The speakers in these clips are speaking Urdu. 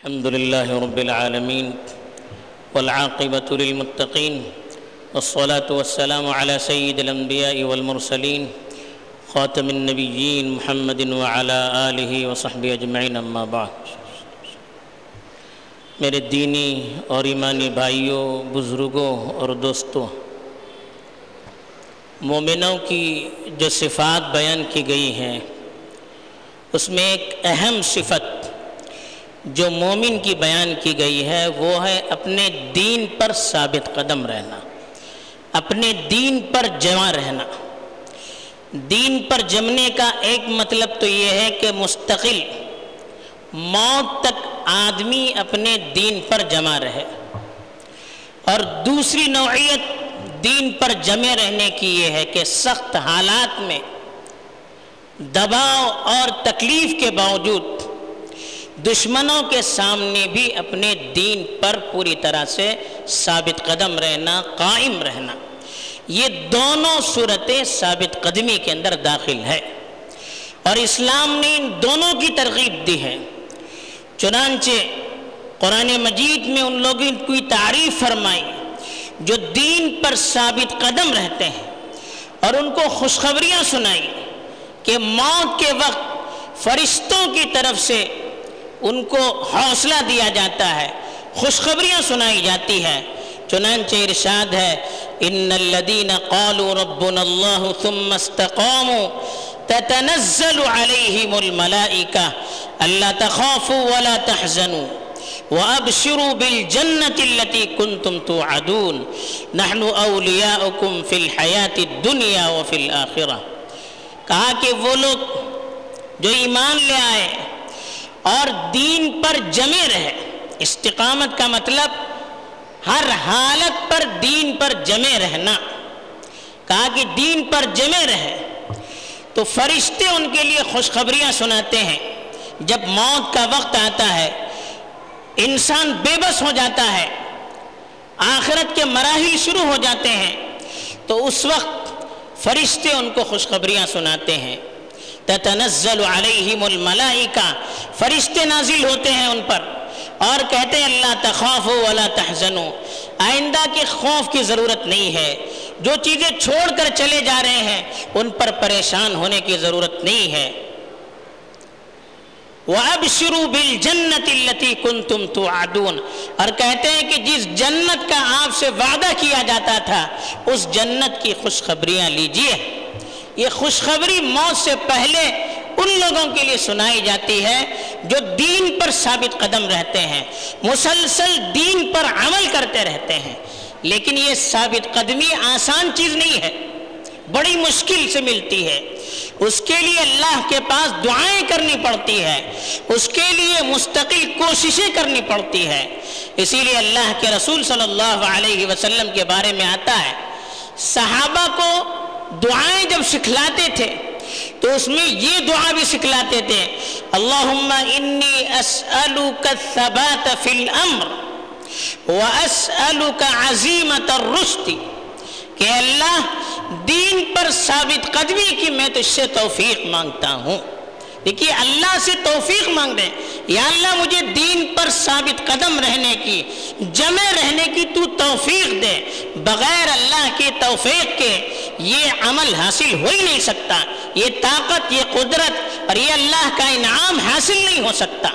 الحمد لله رب العالمين والعاقبة للمتقين والصلاة والسلام على سيد الأنبياء والمرسلين خاتم النبيين محمد وعلى آله وصحبه أجمعين أما بعد. میرے دینی اور ایمانی بھائیوں، بزرگوں اور دوستوں، مومنوں کی جو صفات بیان کی گئی ہیں، اس میں ایک اہم صفت جو مومن کی بیان کی گئی ہے، وہ ہے اپنے دین پر ثابت قدم رہنا، اپنے دین پر جمع رہنا۔ دین پر جمنے کا ایک مطلب تو یہ ہے کہ مستقل موت تک آدمی اپنے دین پر جمع رہے۔ اور دوسری نوعیت دین پر جمے رہنے کی یہ ہے کہ سخت حالات میں دباؤ اور تکلیف کے باوجود دشمنوں کے سامنے بھی اپنے دین پر پوری طرح سے ثابت قدم رہنا، قائم رہنا۔ یہ دونوں صورتیں ثابت قدمی کے اندر داخل ہے۔ اور اسلام نے ان دونوں کی ترغیب دی ہے۔ چنانچہ قرآن مجید میں ان لوگوں کی تعریف فرمائی، جو دین پر ثابت قدم رہتے ہیں۔ اور ان کو خوشخبریاں سنائی کہ موت کے وقت فرشتوں کی طرف سے ان کو حوصلہ دیا جاتا ہے، خوشخبریاں سنائی جاتی ہے چنانچہ ارشاد ہے، ان الذين قالوا ربنا الله ثم استقاموا تتنزل عليهم الملائكه الا تخافوا ولا تحزنوا وابشروا بالجنه التي كنتم توعدون، نحن اولياؤكم في الحياه الدنيا وفي الاخره کہا کہ وہ لوگ جو ایمان لے آئے اور دین پر جمے رہے۔ استقامت کا مطلب ہر حالت پر دین پر جمے رہنا۔ کہا کہ دین پر جمے رہے، تو فرشتے ان کے لیے خوشخبریاں سناتے ہیں۔ جب موت کا وقت آتا ہے، انسان بے بس ہو جاتا ہے، آخرت کے مراحل شروع ہو جاتے ہیں، تو اس وقت فرشتے ان کو خوشخبریاں سناتے ہیں۔ تتنزل علیہم الملائکہ۔ فرشتے نازل ہوتے ہیں ان پر اور کہتے ہیں اللہ تخافو ولا تحزنو آئندہ کے خوف کی ضرورت نہیں ہے۔ جو چیزیں چھوڑ کر چلے جا رہے ہیں، ان پر پریشان ہونے کی ضرورت نہیں ہے۔ وَأَبْشِرُوا بِالْجَنَّةِ الَّتِي كُنْتُمْ تُعَدُونَ اور کہتے ہیں کہ جس جنت کا آپ سے وعدہ کیا جاتا تھا، اس جنت کی خوشخبریاں لیجیے۔ یہ خوشخبری موت سے پہلے ان لوگوں کے لیے سنائی جاتی ہے جو دین پر ثابت قدم رہتے ہیں، مسلسل دین پر عمل کرتے رہتے ہیں۔ لیکن یہ ثابت قدمی آسان چیز نہیں ہے، بڑی مشکل سے ملتی ہے۔ اس کے لیے اللہ کے پاس دعائیں کرنی پڑتی ہے اس کے لیے مستقل کوششیں کرنی پڑتی ہے اسی لیے اللہ کے رسول صلی اللہ علیہ وسلم کے بارے میں آتا ہے، صحابہ کو دعائیں جب سکھلاتے تھے، تو اس میں یہ دعا بھی سکھلاتے تھے، اللہم انی اسألوک الثبات فی الامر واسألوک عظیمت الرشد. کہ اللہ، دین پر ثابت قدمی کی میں تو اس سے توفیق مانگتا ہوں۔ دیکھیے، اللہ سے توفیق مانگ رہے ہیں یا اللہ، مجھے دین پر ثابت قدم رہنے کی، جمع رہنے کی تو توفیق دے۔ بغیر اللہ کی توفیق کے یہ عمل حاصل ہو ہی نہیں سکتا۔ یہ طاقت، یہ قدرت اور یہ اللہ کا انعام حاصل نہیں ہو سکتا۔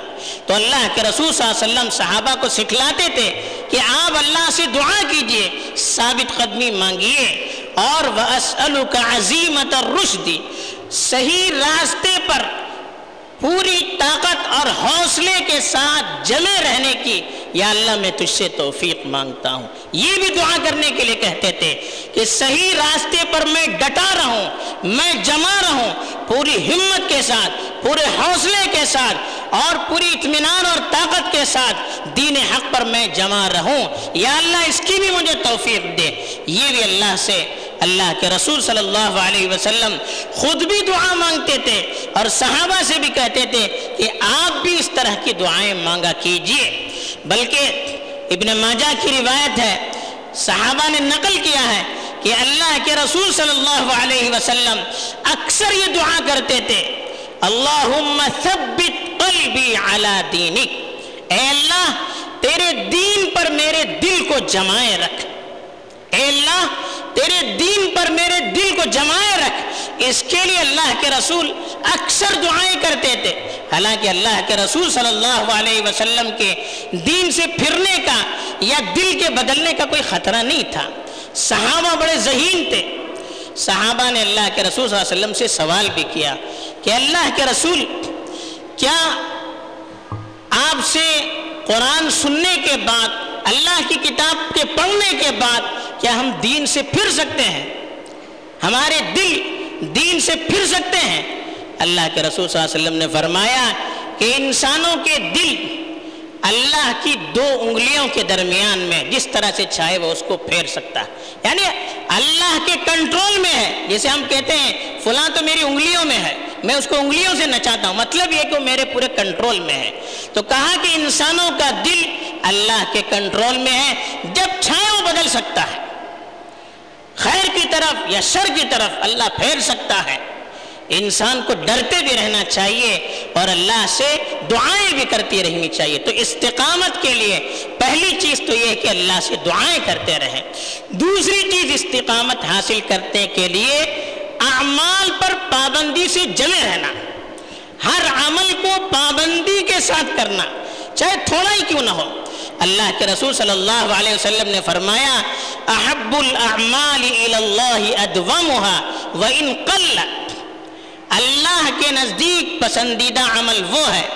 تو اللہ کے رسول صلی اللہ علیہ وسلم صحابہ کو سکھلاتے تھے کہ آپ اللہ سے دعا کیجیے، ثابت قدمی مانگیے اور وَأَسْأَلُكَ عَزِيمَةَ الرُّشْدِ۔ صحیح راستے پر پوری طاقت اور حوصلے کے ساتھ جمے رہنے کی، یا اللہ میں تجھ سے توفیق مانگتا ہوں۔ یہ بھی دعا کرنے کے لیے کہتے تھے کہ صحیح راستے پر میں ڈٹا رہوں میں جمع رہوں پوری ہمت کے ساتھ، پورے حوصلے کے ساتھ اور پوری اطمینان اور طاقت کے ساتھ دین حق پر میں جمع رہوں یا اللہ اس کی بھی مجھے توفیق دے۔ یہ بھی اللہ سے اللہ کے رسول صلی اللہ علیہ وسلم خود بھی دعا مانگتے تھے اور صحابہ سے بھی کہتے تھے کہ آپ بھی اس طرح کی دعائیں مانگا کیجیے۔ بلکہ ابن ماجہ کی روایت ہے، صحابہ نے نقل کیا ہے کہ اللہ کے رسول صلی اللہ علیہ وسلم اکثر یہ دعا کرتے تھے، اللہم ثبت قلبی علی دینک، اے اللہ تیرے دین پر میرے دل کو جمائے رکھ۔ اے اللہ تیرے دین پر میرے دل کو جمائے رکھ۔ اس کے لیے اللہ کے رسول اکثر دعائیں کرتے تھے۔ حالانکہ اللہ کے رسول صلی اللہ علیہ وسلم کے دین سے پھرنے کا یا دل کے بدلنے کا کوئی خطرہ نہیں تھا۔ صحابہ بڑے ذہین تھے۔ صحابہ نے اللہ کے رسول صلی اللہ علیہ وسلم سے سوال بھی کیا کہ اللہ کے رسول، کیا آپ سے قرآن سننے کے بعد، اللہ کی کتاب کے پڑھنے کے بعد کیا ہم دین سے پھر سکتے ہیں؟ ہمارے دل دین سے پھر سکتے ہیں؟ اللہ کے رسول صلی اللہ علیہ وسلم نے فرمایا کہ انسانوں کے دل اللہ کی دو انگلیوں کے درمیان میں جس طرح سے چاہے وہ اس کو پھیر سکتا ہے۔ یعنی اللہ کے کنٹرول میں ہے۔ جیسے ہم کہتے ہیں، فلاں تو میری انگلیوں میں ہے، میں اس کو انگلیوں سے نچاتا ہوں۔ مطلب یہ کہ وہ میرے پورے کنٹرول میں ہے۔ تو کہا کہ انسانوں کا دل اللہ کے کنٹرول میں ہے، جب چاہے وہ بدل سکتا ہے۔ خیر کی طرف یا شر کی طرف اللہ پھیر سکتا ہے۔ انسان کو ڈرتے بھی رہنا چاہیے اور اللہ سے دعائیں بھی کرتی رہنی چاہیے۔ تو استقامت کے لیے پہلی چیز تو یہ کہ اللہ سے دعائیں کرتے رہیں۔ دوسری چیز استقامت حاصل کرنے کے لیے اعمال پر پابندی سے جمے رہنا۔ ہر عمل کو پابندی کے ساتھ کرنا، چاہے تھوڑا ہی کیوں نہ ہو۔ اللہ کے رسول صلی اللہ علیہ وسلم نے فرمایا، احب الاعمال اللہ ادومها وان قلت۔ اللہ کے نزدیک پسندیدہ عمل وہ ہے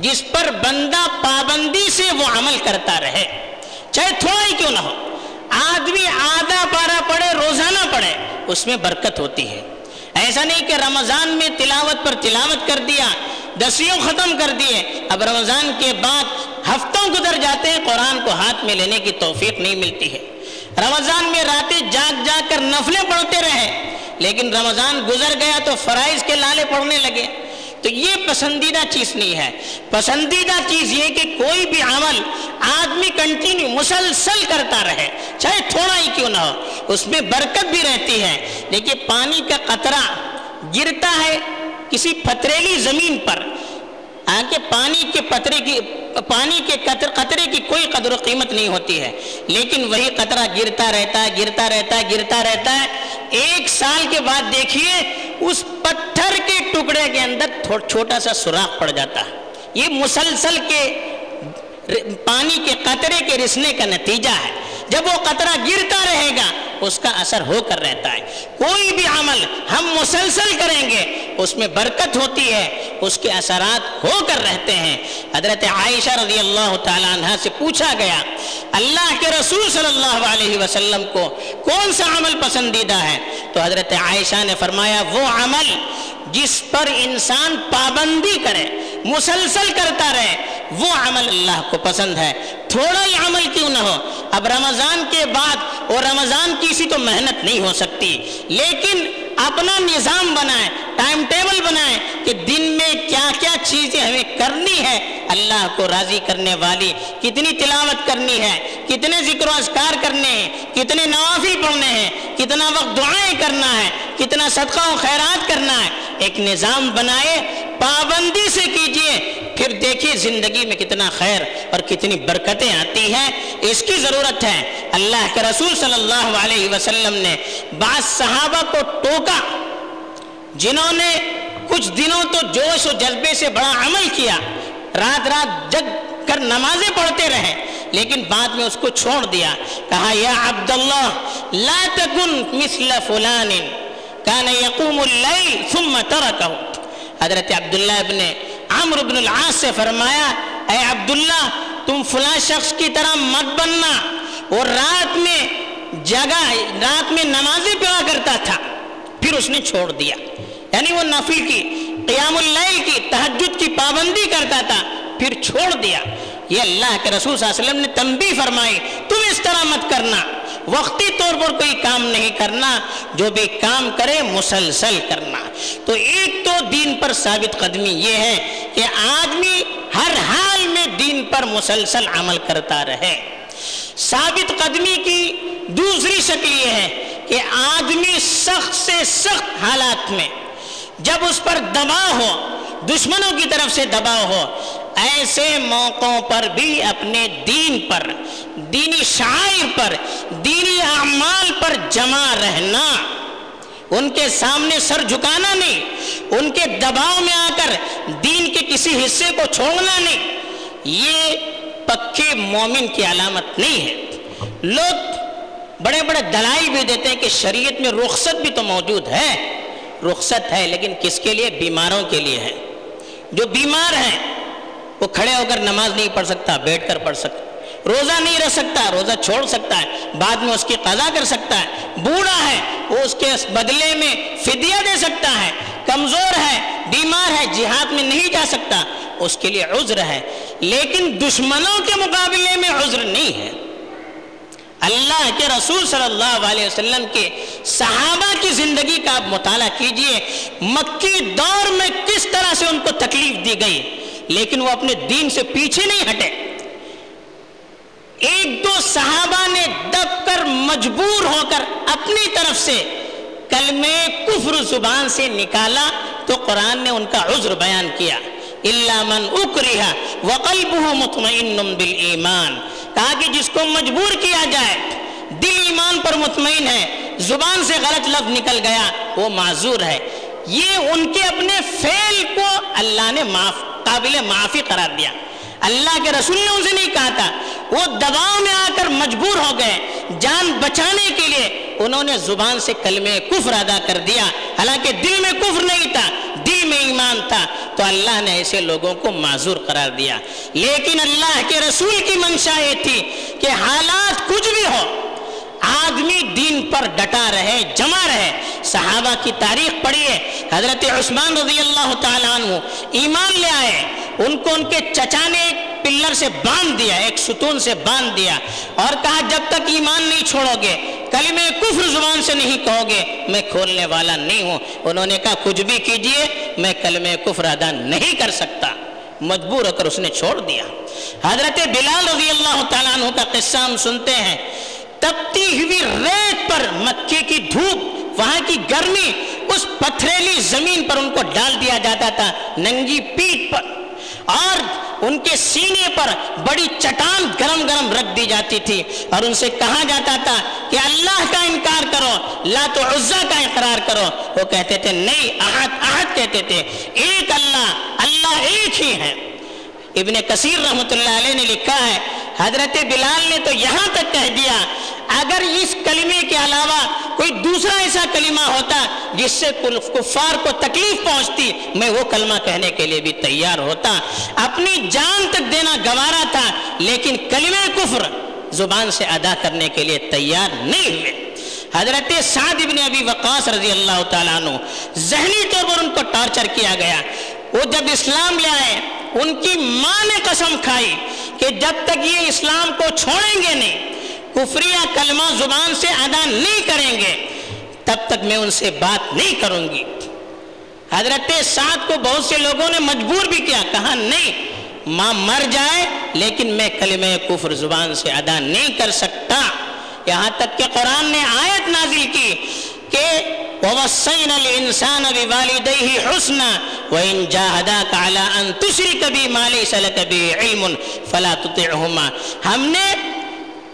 جس پر بندہ پابندی سے وہ عمل کرتا رہے۔ چاہے تھوڑا ہی کیوں نہ ہو، آدمی آدھا پارا پڑے روزانہ پڑے اس میں برکت ہوتی ہے۔ ایسا نہیں کہ رمضان میں تلاوت پر تلاوت کر دیا دسیوں ختم کر دیے۔ اب رمضان کے بعد ہفتوں گزر جاتے ہیں، قرآن کو ہاتھ میں لینے کی توفیق نہیں ملتی ہے۔ رمضان میں راتیں جاگ جاگ کر نفلیں پڑھتے رہے، لیکن رمضان گزر گیا تو فرائض کے لالے پڑھنے لگے۔ تو یہ پسندیدہ چیز نہیں ہے۔ پسندیدہ چیز یہ کہ کوئی بھی عمل آدمی کنٹینیو مسلسل کرتا رہے، چاہے تھوڑا ہی کیوں نہ ہو، اس میں برکت بھی رہتی ہے۔ دیکھیے، پانی کا قطرہ گرتا ہے کسی پتریلی زمین پر آگے پانی کے پترے کی، پانی کے قطرے کی کوئی قدر و قیمت نہیں ہوتی ہے۔ لیکن وہی قطرہ گرتا رہتا ہے گرتا رہتا ہے گرتا رہتا۔ ہے ایک سال کے بعد دیکھیے، اس پتھر کے ٹکڑے کے اندر چھوٹا سا سوراخ پڑ جاتا۔ ہے یہ مسلسل کے پانی کے قطرے کے رسنے کا نتیجہ ہے۔ جب وہ قطرہ گرتا رہے گا اس کا اثر ہو کر رہتا ہے۔ کوئی بھی عمل ہم مسلسل کریں گے، اس میں برکت ہوتی ہے، اس کے اثرات ہو کر رہتے ہیں۔ حضرت عائشہ رضی اللہ تعالیٰ عنہ سے پوچھا گیا، اللہ کے رسول صلی اللہ علیہ وسلم کو کون سا عمل پسندیدہ ہے؟ تو حضرت عائشہ نے فرمایا، وہ عمل جس پر انسان پابندی کرے، مسلسل کرتا رہے، وہ عمل اللہ کو پسند ہے۔ تھوڑا ہی عمل کیوں نہ ہو؟ اب رمضان کے بعد اور رمضان کی سی تو محنت نہیں ہو سکتی، لیکن اپنا نظام بنائیں ٹائم ٹیبل بنائیں کہ دن میں کیا کیا چیزیں ہمیں کرنی ہے۔ اللہ کو راضی کرنے والی کتنی تلاوت کرنی ہے، کتنے ذکر و اذکار کرنے ہیں، کتنے نوافل پڑھنے ہیں، کتنا وقت دعائیں کرنا ہے، کتنا صدقہ و خیرات کرنا ہے۔ ایک نظام بنائے، پابندی سے کیجیے، پھر دیکھیے زندگی میں کتنا خیر اور کتنی برکتیں آتی ہیں۔ اس کی ضرورت ہے۔ اللہ کے رسول صلی اللہ علیہ وسلم نے بعض صحابہ کو ٹوکا۔ جنہوں نے کچھ دنوں تو جوش و جذبے سے بڑا عمل کیا، رات رات جگ کر نمازیں پڑھتے رہے، لیکن بعد میں اس کو چھوڑ دیا۔ کہا، یا عبداللہ، لا تکن مثل فلان کان یقوم اللیل ثم ترکہ۔ حضرت عبداللہ ابن عمر بن العاص سے فرمایا، اے عبداللہ، تم فلاں شخص کی طرح مت بننا۔ وہ رات میں جگہ، رات میں نمازیں پڑھا کرتا تھا، پھر اس نے چھوڑ دیا۔ یعنی وہ نفل کی، قیام اللیل کی تحجد کی پابندی کرتا تھا، پھر چھوڑ دیا۔ یہ اللہ کے رسول صلی اللہ علیہ وسلم نے تنبیہ فرمائی، تم اس طرح مت کرنا۔ وقتی طور پر کوئی کام نہیں کرنا، جو بھی کام کرے مسلسل کرنا۔ تو ایک تو دین پر ثابت قدمی یہ ہے کہ آدمی ہر حال میں دین پر مسلسل عمل کرتا رہے۔ ثابت قدمی کی دوسری شکل یہ ہے کہ آدمی سخت سے سخت حالات میں جب اس پر دباؤ ہو، دشمنوں کی طرف سے دباؤ ہو، ایسے موقعوں پر بھی اپنے دین پر، دینی شاعر پر، دینی اعمال پر جمع رہنا۔ ان کے سامنے سر جھکانا نہیں، ان کے دباؤ میں آ کر دین کے کسی حصے کو چھوڑنا نہیں۔ یہ پکے مومن کی علامت نہیں ہے۔ لوگ بڑے بڑے دلائی بھی دیتے ہیں کہ شریعت میں رخصت بھی تو موجود ہے۔ رخصت ہے، لیکن کس کے لیے؟ بیماروں کے لیے ہے۔ جو بیمار ہیں، وہ کھڑے ہو کر نماز نہیں پڑھ سکتا، بیٹھ کر پڑھ سکتا۔ روزہ نہیں رہ سکتا، روزہ چھوڑ سکتا ہے۔ بعد میں اس کی قضا کر سکتا ہے۔ بوڑھا ہے، وہ اس کے بدلے میں فدیہ دے سکتا ہے۔ کمزور ہے، بیمار ہے، جہاد میں نہیں جا سکتا۔ اس کے لیے عذر ہے۔ لیکن دشمنوں کے مقابلے میں عذر نہیں ہے۔ اللہ کے رسول صلی اللہ علیہ وسلم کے صحابہ کی زندگی کا آپ مطالعہ کیجیے، مکی دور میں کس طرح سے ان کو تکلیف دی گئی، لیکن وہ اپنے دین سے پیچھے نہیں ہٹے۔ ایک دو صحابہ نے دب کر مجبور ہو کر اپنی طرف سے کلمہ کفر زبان سے نکالا تو قرآن نے ان کا عذر بیان کیا۔ اللہ من اکریہ وقلبہ مطمئن بالایمان۔ کہا کہ جس کو مجبور کیا جائے، دل ایمان پر مطمئن ہے، زبان سے غلط لفظ نکل گیا، وہ معذور ہے۔ یہ ان کے اپنے فعل کو اللہ نے معاف، قابل معافی قرار دیا۔ اللہ کے رسول نے اسے نہیں کہا تھا۔ وہ دباؤ میں آ کر مجبور ہو گئے۔ جان بچانے کے لیے انہوں نے زبان سے کلمہ کفر ادا کر دیا۔ حالانکہ دل میں کفر نہیں تھا۔ میں ایمان تھا تو اللہ نے ایسے لوگوں کو معذور قرار دیا۔ لیکن اللہ کے رسول کی منشا یہ تھی کہ حالات کچھ بھی ہو، آدمی دین پر ڈٹا رہے، جمع رہے۔ صحابہ کی تاریخ پڑھیے، حضرت عثمان رضی اللہ تعالیٰ عنہ ایمان لے آئے، ان کو ان کے چچا نے ایک پلر سے باندھ دیا، ایک ستون سے باندھ دیا۔ اور کہا، جب تک ایمان نہیں چھوڑو گے کلمہ کفر زبان سے نہیں کہو گے، میں کھولنے والا نہیں ہوں۔ انہوں نے کہا، کچھ بھی کیجیے، میں کلمہ کفر ادا نہیں کر سکتا۔ مجبور ہو کر اس نے چھوڑ دیا۔ حضرت بلال رضی اللہ تعالیٰ عنہ کا قصہ ہم سنتے ہیں۔ تپتی ہوئی ریت پر مکے کی دھوپ، وہاں کی گرمی، اس پتھریلی زمین پر ان کو ڈال دیا جاتا تھا۔ ننگی پیٹ پر اور ان کے سینے پر بڑی چٹان گرم گرم رکھ دی جاتی تھی اور ان سے کہا جاتا تھا کہ اللہ کا انکار کرو، لا تو عزا کا اقرار کرو۔ وہ کہتے تھے، نہیں، احد احد کہتے تھے، ایک اللہ اللہ ایک ہی ہے۔ ابن کثیر رحمۃ اللہ علیہ نے لکھا ہے، حضرت بلال نے تو یہاں تک کہہ دیا، اگر اس کلمے کے علاوہ کوئی دوسرا ایسا کلمہ ہوتا جس سے کفار کو تکلیف پہنچتی، میں وہ کلمہ کہنے کے لیے بھی تیار ہوتا۔ اپنی جان تک دینا گوارا تھا، لیکن کلمہ کفر زبان سے ادا کرنے کے لیے تیار نہیں ہوئے۔ حضرت سعد ابن ابی وقاص رضی اللہ تعالیٰ عنہ ذہنی طور پر ان کو ٹارچر کیا گیا۔ وہ جب اسلام لے آئے، ان کی ماں نے قسم کھائی کہ جب تک یہ اسلام کو چھوڑیں گے نہیں، کفریہ کلمہ زبان سے ادا نہیں کریں گے، تب تک میں ان سے بات نہیں کروں گی۔ حضرت سعد کو بہت سے لوگوں نے مجبور بھی کیا، کہا نہیں، ماں مر جائے لیکن میں کلمہ کفر زبان سے ادا نہیں کر سکتا۔ یہاں تک کہ قرآن نے آیت نازل کی کہ وَوَصَّيْنَا الْإِنسَانَ بِوَالِدَيْهِ حُسْنًا وَإِن جَاهَدَاكَ عَلَىٰ أَن تُشْرِكَ بِي مَا لَيْسَ لَكَ بِهِ عِلْمٌ فَلَا تُطِعْهُمَا۔ ہم نے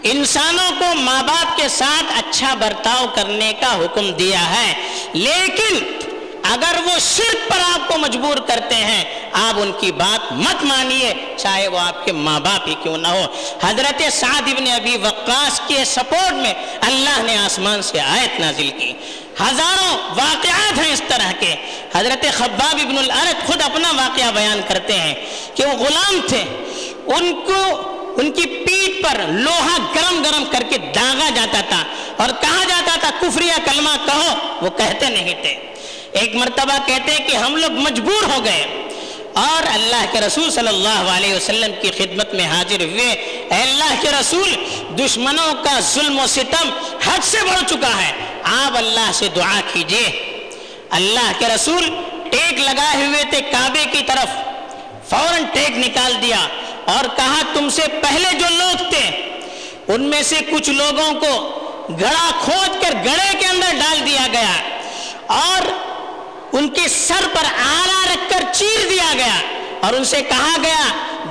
انسانوں کو ماں باپ کے ساتھ اچھا برتاؤ کرنے کا حکم دیا ہے۔ لیکن اگر وہ شرک پر آپ کو مجبور کرتے ہیں، آپ ان کی بات مت مانیے، چاہے وہ آپ کے ماں باپ ہی کیوں نہ ہو۔ حضرت سعد ابن ابی وقاص کے سپورٹ میں اللہ نے آسمان سے آیت نازل کی۔ ہزاروں واقعات ہیں اس طرح کے۔ حضرت خباب ابن العرت خود اپنا واقعہ بیان کرتے ہیں کہ وہ غلام تھے۔ ان کو ان کی پیٹ پر لوہا گرم گرم کر کے داغا جاتا تھا اور کہا جاتا تھا، کفریہ کلمہ کہو، وہ کہتے نہیں تھے۔ ایک مرتبہ کہتے کہ ہم لوگ مجبور ہو گئے۔ اور اللہ کے رسول صلی اللہ علیہ وسلم کی خدمت میں حاضر ہوئے۔ اے اللہ کے رسول، دشمنوں کا ظلم و ستم حد سے بڑھ چکا ہے۔ آپ اللہ سے دعا کیجیے۔ اللہ کے رسول، ٹیک لگائے ہوئے تھے کعبے کی طرف۔ فوراً ٹیک نکال دیا اور کہا، تم سے پہلے جو لوگ تھے، ان میں سے کچھ لوگوں کو گڑا کھود کر گڑے کے اندر ڈال دیا گیا۔ اور ان کے سر پر آلہ رکھ کر چیر دیا گیا اور ان سے کہا گیا،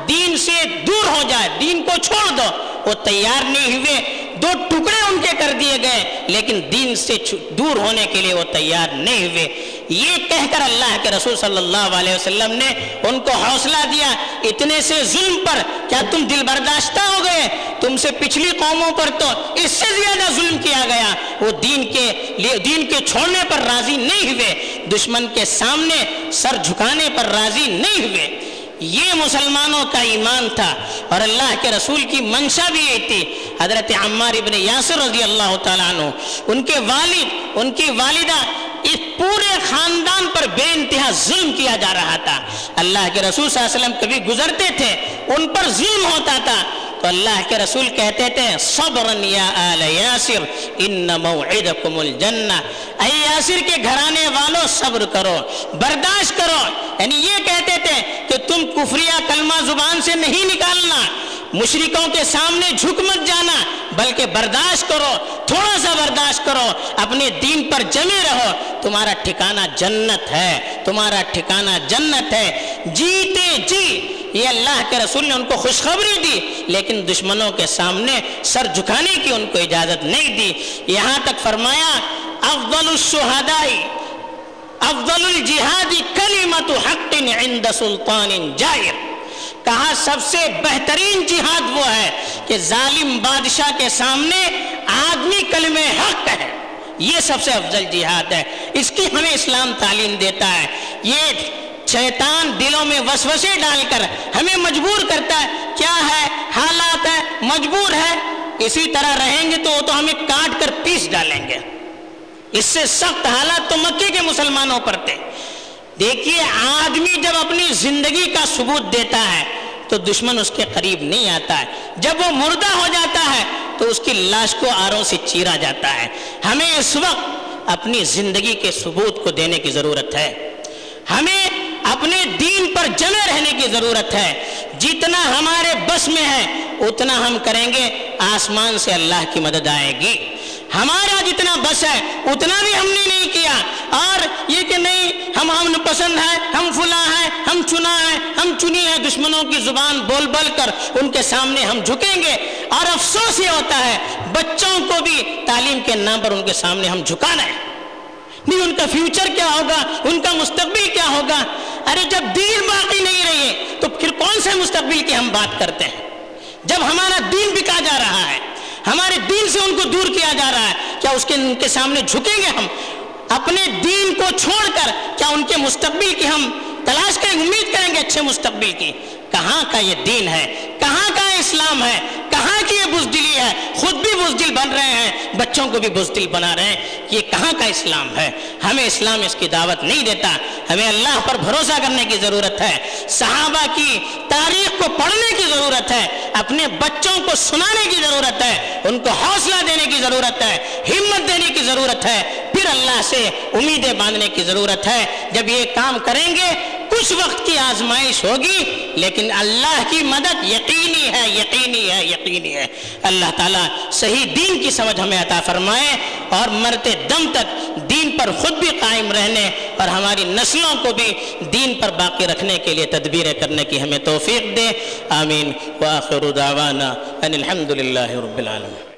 دین سے دور ہو جائے دین کو چھوڑ دو۔ وہ تیار نہیں ہوئے، دو ٹکڑے ان کے کر دیے گئے، لیکن دین سے دور ہونے کے لیے وہ تیار نہیں ہوئے۔ یہ کہہ کر اللہ کے رسول صلی اللہ علیہ وسلم نے ان کو حوصلہ دیا۔ اتنے سے ظلم پر کیا تم دل برداشتہ ہو گئے؟ تم سے پچھلی قوموں پر تو اس سے زیادہ ظلم کیا گیا۔ وہ دین کے لیے دین کے چھوڑنے پر راضی نہیں ہوئے۔ دشمن کے سامنے سر جھکانے پر راضی نہیں ہوئے۔ یہ مسلمانوں کا ایمان تھا۔ اور اللہ کے رسول کی منشا بھی یہ تھی۔ حضرت عمار ابن یاسر رضی اللہ تعالیٰ عنہ، ان کے والد ان کی والدہ اس پورے خاندان پر بے انتہا ظلم کیا جا رہا تھا۔ اللہ کے رسول صلی اللہ علیہ وسلم کبھی گزرتے تھے، ان پر ظلم ہوتا تھا۔ تو اللہ کے رسول کہتے تھے، صبرن یا آل یاسر، ان موعدکم الجنہ اے یاسر کے گھرانے والوں صبر کرو، برداشت کرو۔ یعنی یہ کہتے تھے کہ تم کفریہ کلمہ زبان سے نہیں نکالنا، مشرکوں کے سامنے جھک مت جانا، بلکہ برداشت کرو، تھوڑا سا برداشت کرو، اپنے دین پر جمے رہو۔ تمہارا ٹھکانہ جنت ہے، تمہارا ٹھکانہ جنت ہے۔ جیتے جی یہ اللہ کے رسول نے ان کو خوشخبری دی، لیکن دشمنوں کے سامنے سر جھکانے کی ان کو اجازت نہیں دی۔ یہاں تک فرمایا، افضل الشہدائی، افضل الجہاد کلمت حق عند سلطان جائر۔ کہا، سب سے بہترین جہاد وہ ہے کہ ظالم بادشاہ کے سامنے آدمی کلم حق ہے۔ یہ سب سے افضل جہاد ہے۔ اس کی ہمیں اسلام تعلیم دیتا ہے۔ یہ شیطان دلوں میں وسوسے ڈال کر ہمیں مجبور کرتا ہے۔ کیا ہے؟ حالات ہے مجبور ہے اسی طرح رہیں گے تو وہ تو ہمیں کاٹ کر پیس ڈالیں گے۔ اس سے سخت حالات تو مکے کے مسلمانوں پر تھے۔ دیکھیے، آدمی جب اپنی زندگی کا ثبوت دیتا ہے تو دشمن اس کے قریب نہیں آتا ہے۔ جب وہ مردہ ہو جاتا ہے تو اس کی لاش کو آروں سے چیرا جاتا ہے۔ ہمیں اس وقت اپنی زندگی کے ثبوت کو دینے کی ضرورت ہے۔ ہمیں اپنے دین پر جمے رہنے کی ضرورت ہے۔ جتنا ہمارے بس میں ہے، اتنا ہم کریں گے۔ آسمان سے اللہ کی مدد آئے گی۔ ہمارا جتنا بس ہے، اتنا بھی ہم نے نہیں کیا۔ اور یہ کہ نہیں، ہم ہم پسند ہے ہم فلاں ہیں، ہم چنا ہے ہم چنی ہے دشمنوں کی زبان بول بول کر ان کے سامنے ہم جھکیں گے۔ اور افسوس یہ ہوتا ہے، بچوں کو بھی تعلیم کے نام پر ان کے سامنے ہم جھکانا ہے۔ نہیں، ان کا فیوچر کیا ہوگا؟ ان کا مستقبل کیا ہوگا؟ ارے جب دین باقی نہیں رہی ہے، تو پھر کون سے مستقبل کی ہم بات کرتے ہیں؟ جب ہمارا دین بکا جا رہا ہے، ہمارے دین سے ان کو دور کیا جا رہا ہے، کیا اس کے ان کے سامنے جھکیں گے ہم؟ اپنے دین کو چھوڑ کر کیا ان کے مستقبل کی ہم تلاش کریں، امید کریں گے اچھے مستقبل کی؟ کہاں کا یہ دین ہے؟ کہاں کا اسلام ہے؟ کہاں کی یہ بزدلی ہے؟ خود بھی بزدل بن رہے ہیں، بچوں کو بھی بزدل بنا رہے ہیں۔ یہ کہاں کا اسلام ہے؟ ہمیں اسلام اس کی دعوت نہیں دیتا۔ ہمیں اللہ پر بھروسہ کرنے کی ضرورت ہے۔ صحابہ کی تاریخ کو پڑھنے کی ضرورت ہے۔ اپنے بچوں کو سنانے کی ضرورت ہے۔ ان کو حوصلہ دینے کی ضرورت ہے۔ ہمت دینے کی ضرورت ہے۔ اللہ سے امیدیں باندھنے کی ضرورت ہے۔ جب یہ کام کریں گے، کچھ وقت کی آزمائش ہوگی، لیکن اللہ کی مدد یقینی ہے یقینی ہے یقینی ہے۔ اللہ تعالیٰ صحیح دین کی سمجھ ہمیں عطا فرمائے اور مرتے دم تک دین پر خود بھی قائم رہنے اور ہماری نسلوں کو بھی دین پر باقی رکھنے کے لیے تدبیریں کرنے کی ہمیں توفیق دے۔ آمین۔ وآخر دعوانا ان الحمد للہ رب العالمین۔